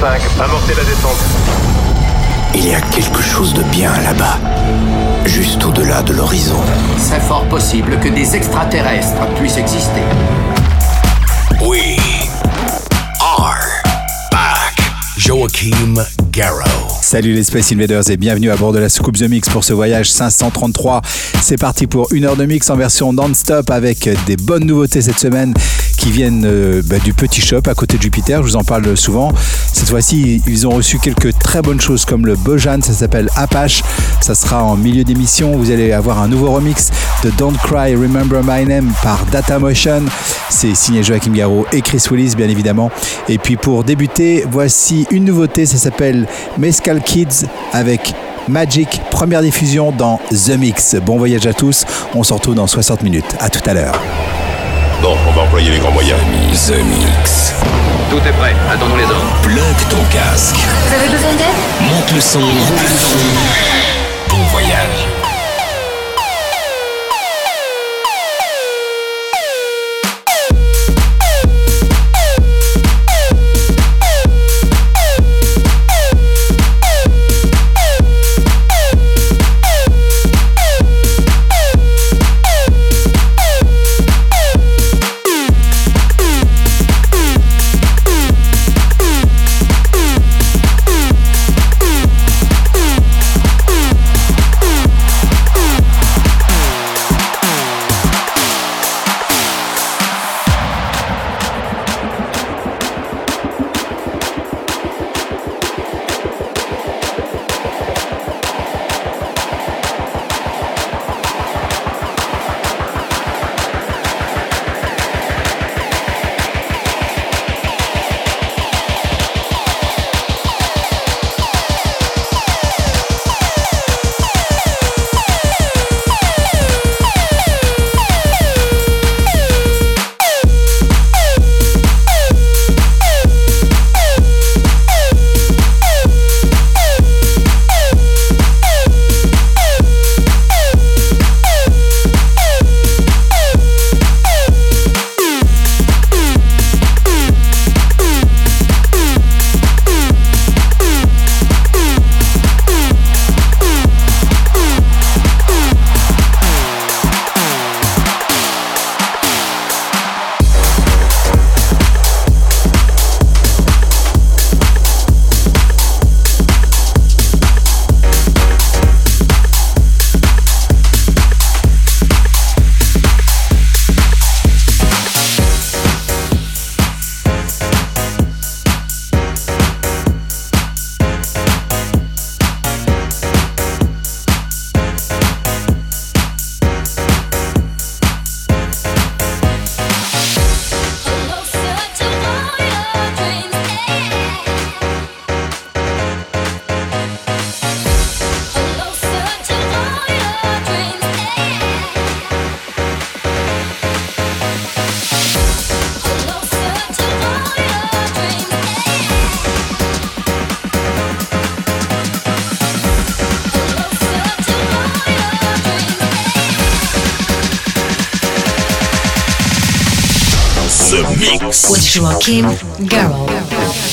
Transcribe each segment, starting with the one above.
5, amorcez la descente. Il y a quelque chose de bien là-bas, juste au-delà de l'horizon. C'est fort possible que des extraterrestres puissent exister. We are back. Joachim Garrow. Salut les Space Invaders et bienvenue à bord de la soucoupe The Mix pour ce voyage 533. C'est parti pour une heure de mix en version non-stop avec des bonnes nouveautés cette semaine qui viennent euh, bah, du petit shop à côté de Jupiter. Je vous en parle souvent. Cette fois-ci, ils ont reçu quelques très bonnes choses comme le Bojan, ça s'appelle Apache. Ça sera en milieu d'émission. Vous allez avoir un nouveau remix de Don't Cry, Remember My Name par Data Motion. C'est signé Joachim Garraud et Chris Willis, bien évidemment. Et puis pour débuter, voici une nouveauté. Ça s'appelle Mescal Kids avec Magic, première diffusion dans The Mix. Bon voyage à tous, on se retrouve dans 60 minutes. À tout à l'heure. Bon, on va employer les grands moyens. The Mix. Tout est prêt, attendons les ordres. Plug ton casque. Vous avez besoin d'aide? Monte le son. Roule le son. The Mix. With Joachim Garraud.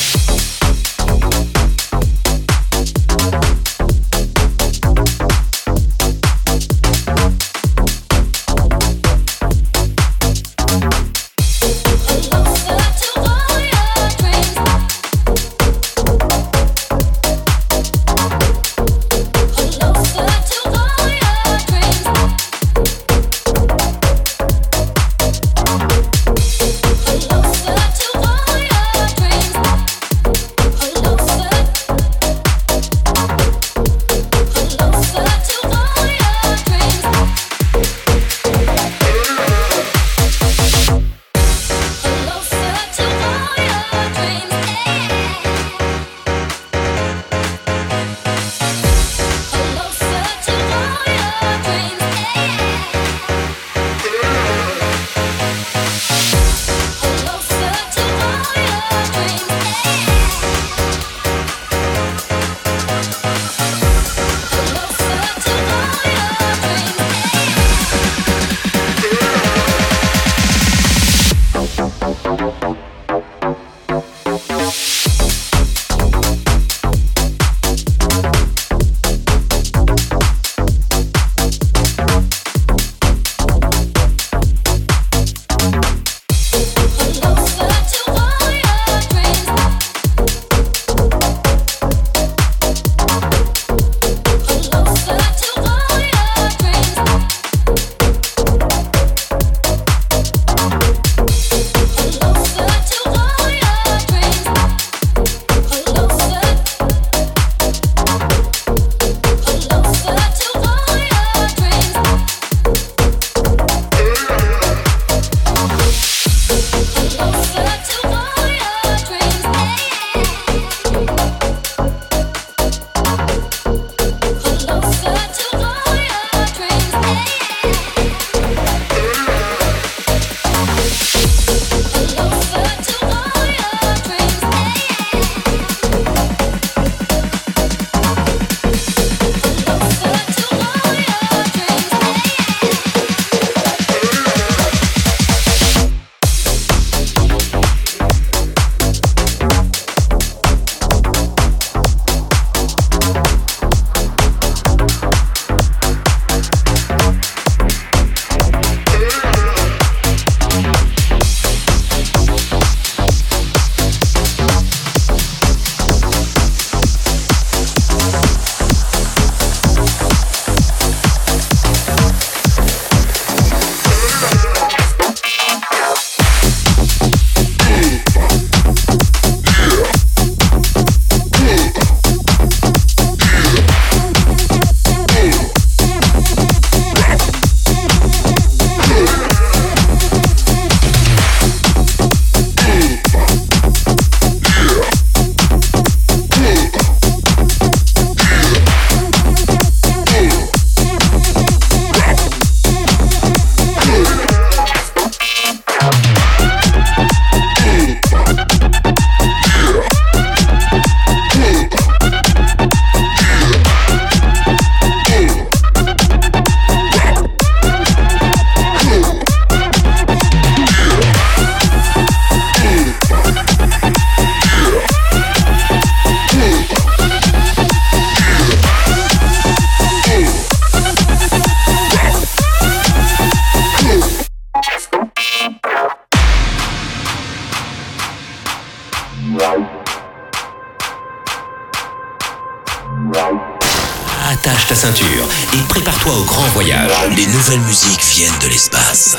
Nouvelles musiques viennent de l'espace.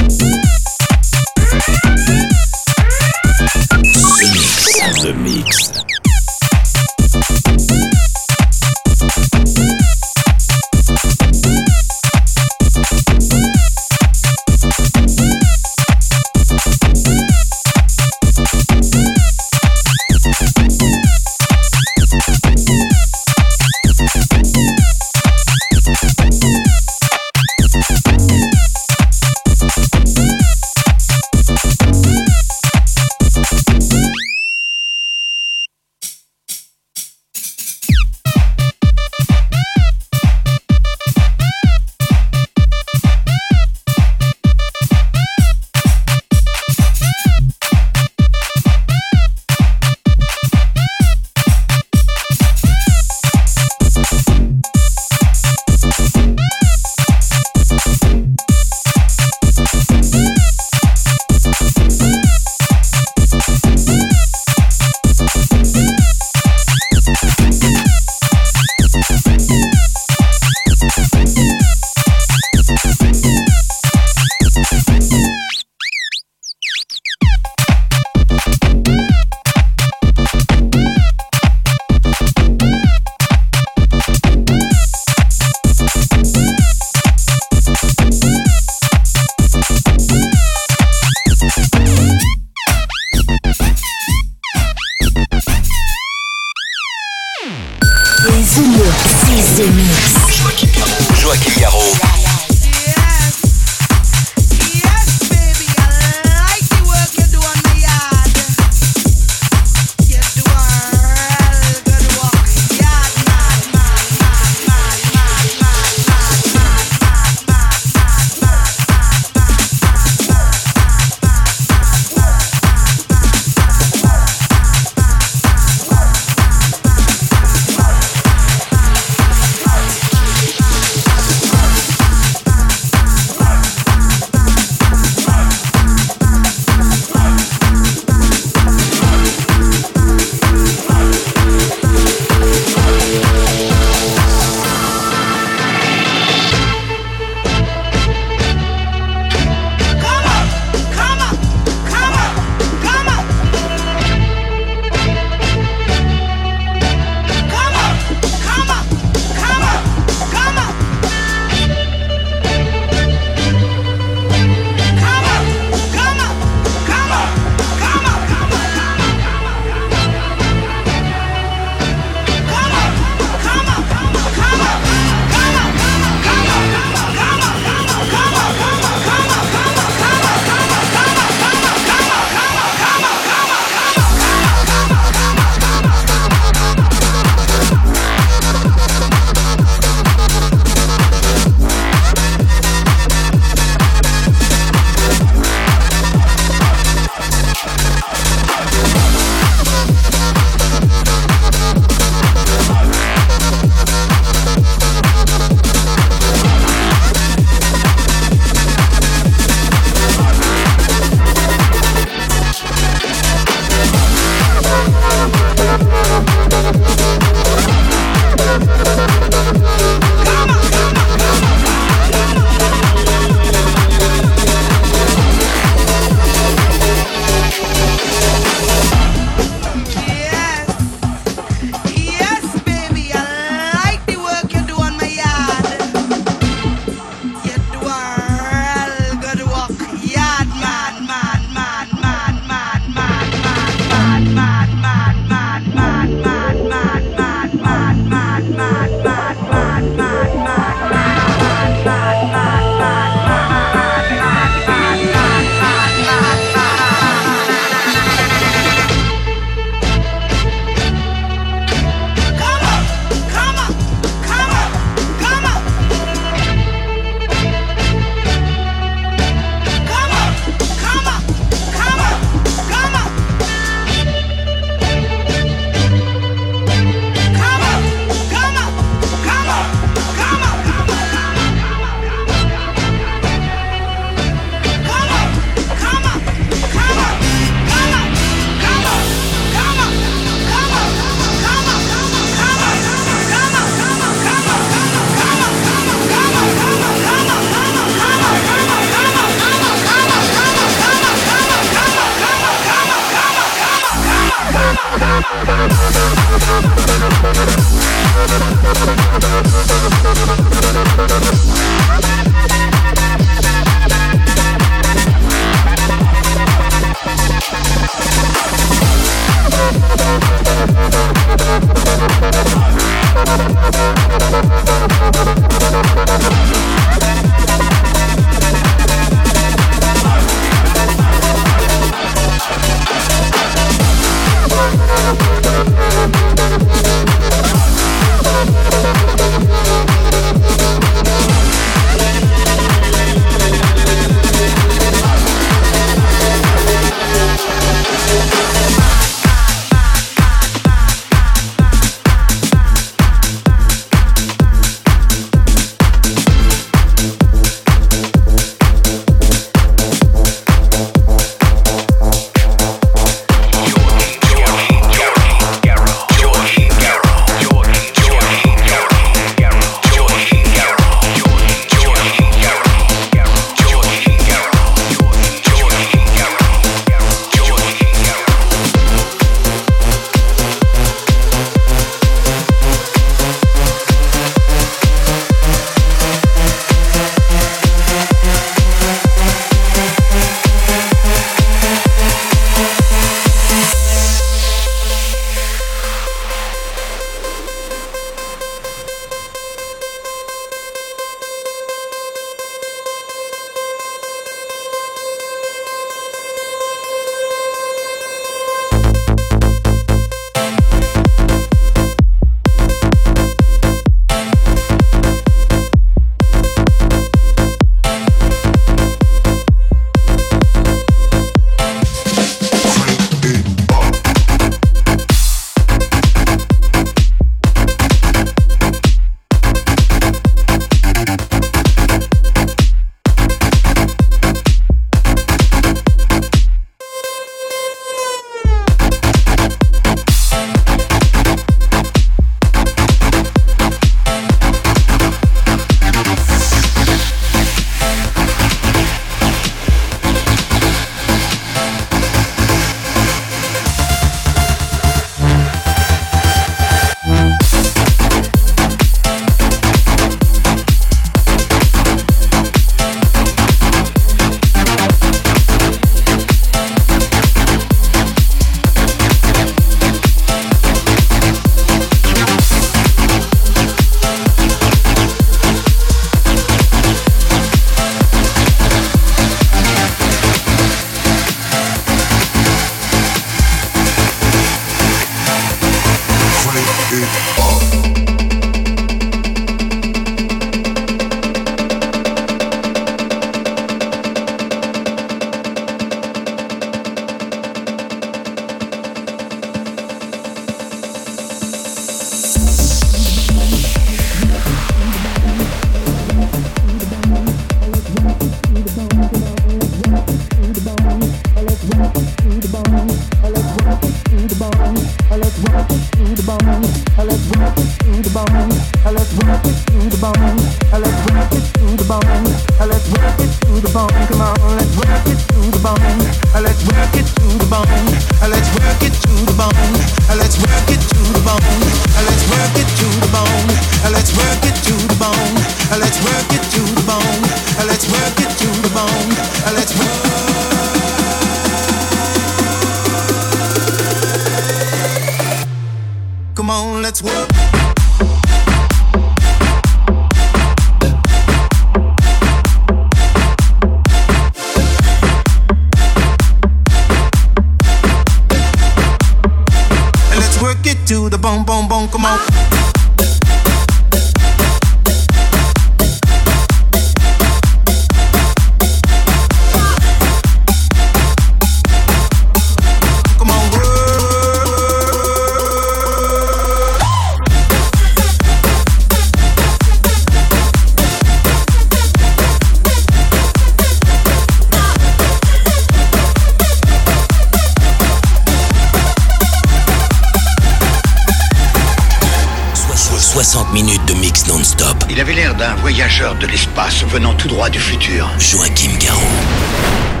Il avait l'air d'un voyageur de l'espace venant tout droit du futur. Joachim Garraud.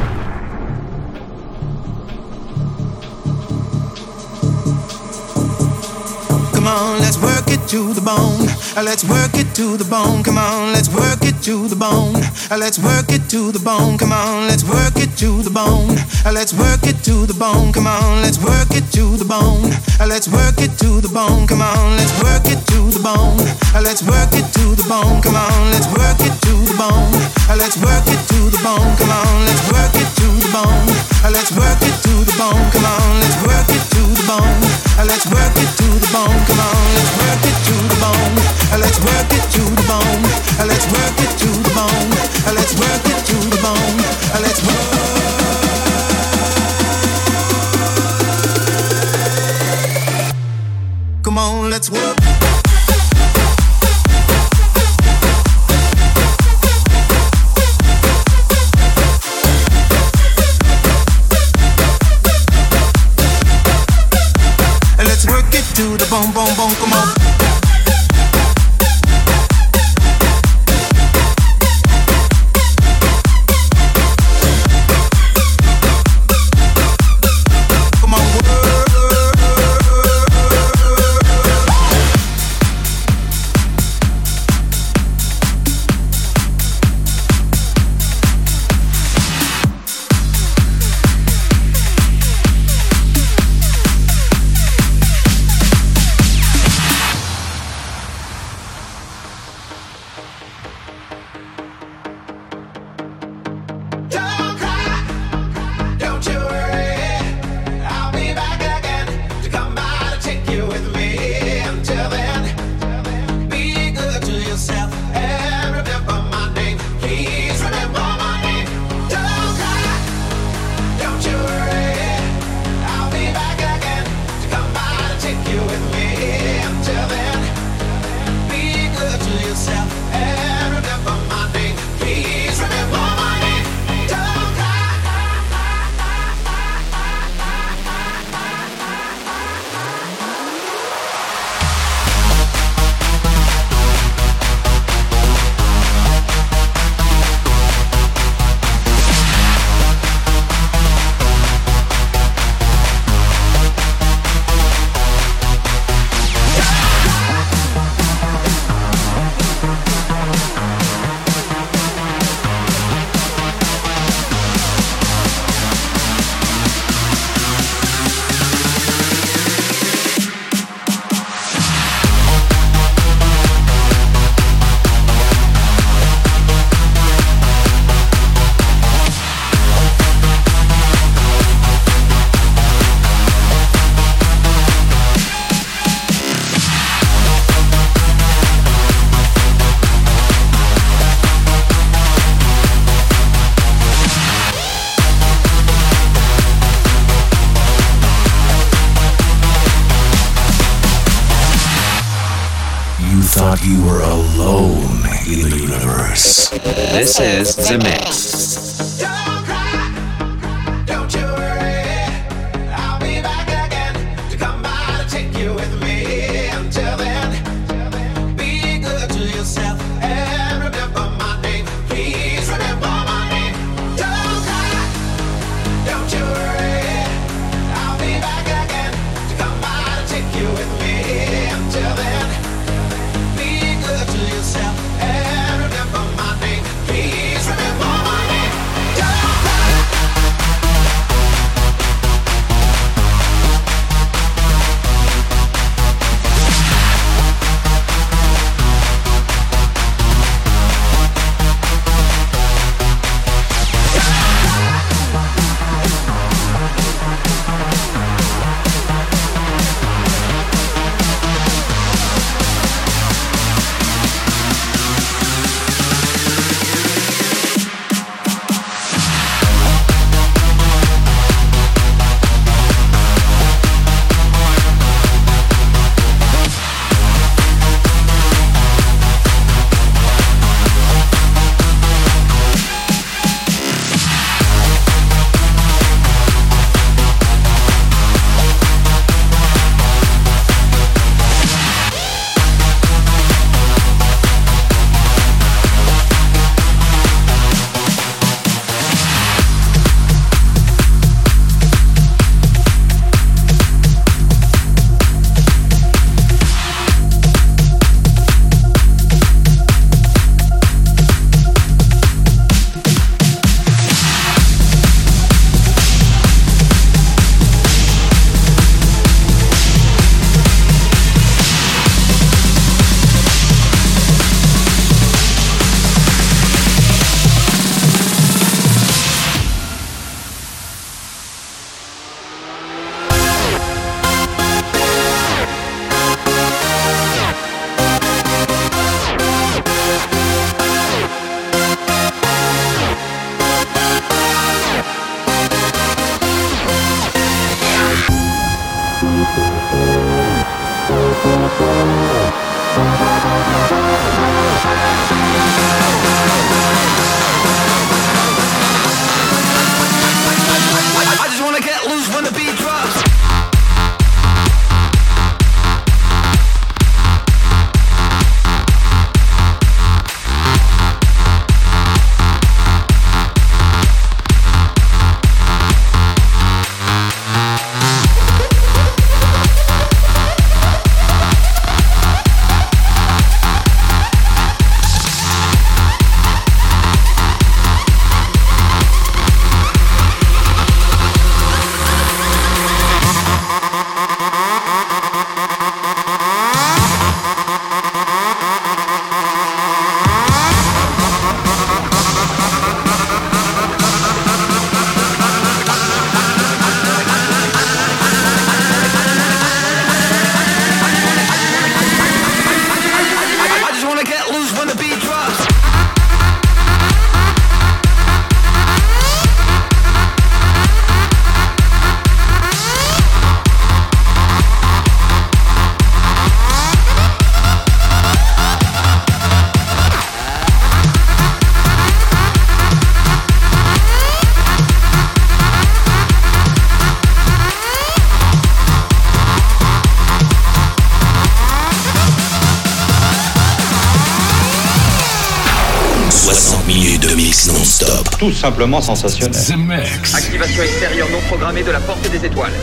To the bone. Let's work it to the bone. Come on, let's work it to the bone. Let's work it to the bone. Come on, let's work it to the bone. Let's work it to the bone. Come on, let's work it to the bone. Let's work it to the bone. Come on, let's work it to the bone. Let's work it to the bone. Come on, let's work it to the bone. Let's work it to the bone. Come on, let's work it to the bone. Let's work it to the bone. Come on, let's work it to the bone. Let's work it to the bone. Come on, let's work it to the bone. Let's work it to the bone. Let's work it to the bone. Let's work it This is The Mix. Tout simplement sensationnel. Activation extérieure non programmée de la porte des étoiles.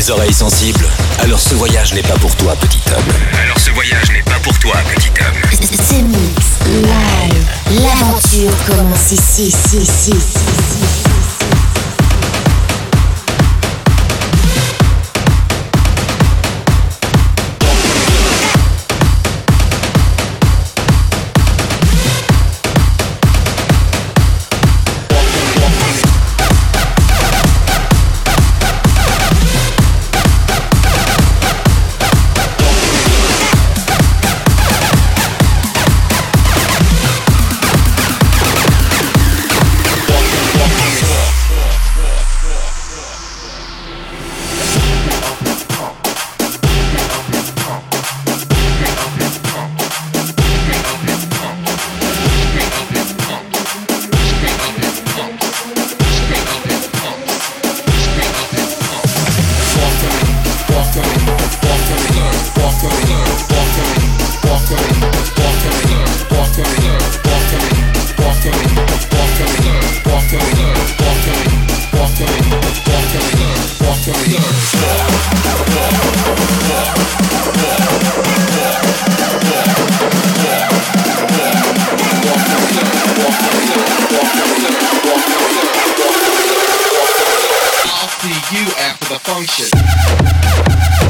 Les oreilles sensibles Alors ce voyage n'est pas pour toi, petit homme. Alors ce voyage n'est pas pour toi, petit homme. C'est Mix Live. L'aventure commence ici, ici, ici, ici. you after the function.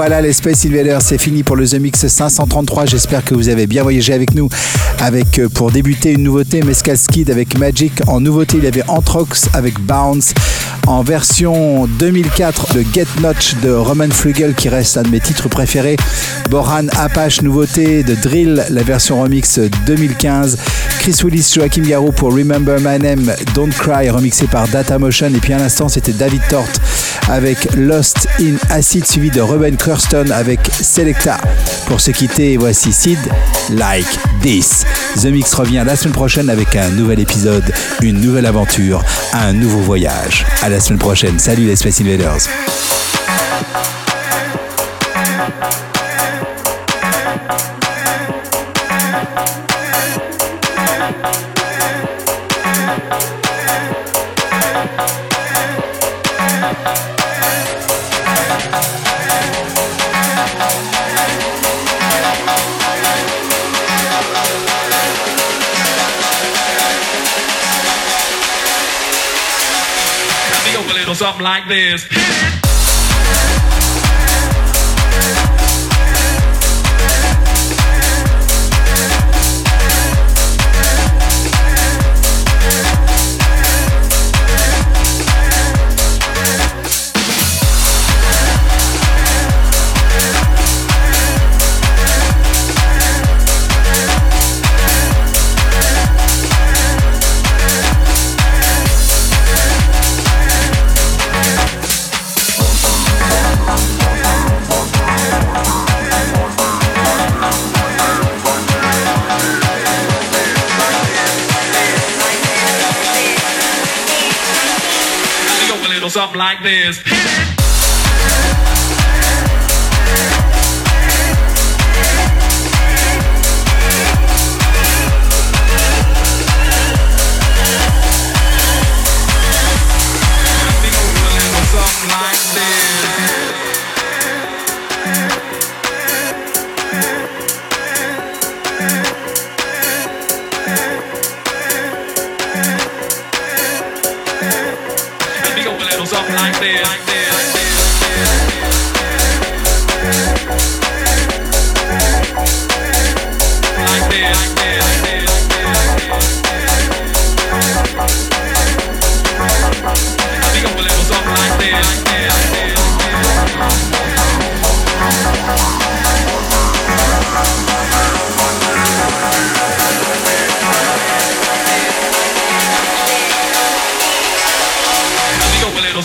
Voilà, les Space Invaders, c'est fini pour le The Mix 533. J'espère que vous avez bien voyagé avec nous. Avec, euh, pour débuter, une nouveauté, Mescal Skid avec Magic. En nouveauté, il y avait Anthrox avec Bounce. En version 2004, le Get Notch de Roman Flugel, qui reste un de mes titres préférés. Boran Apache, nouveauté de Drill, la version remix 2015. Chris Willis, Joachim Garou pour Remember My Name, Don't Cry, remixé par Data Motion. Et puis à l'instant, c'était David Tort avec Lost in Acid, suivi de Ruben Kirsten avec Selecta. Pour se quitter, voici Sid, Like This. The Mix revient la semaine prochaine avec un nouvel épisode, une nouvelle aventure, un nouveau voyage. À la semaine prochaine. Salut les Space Invaders. Like this. Like this.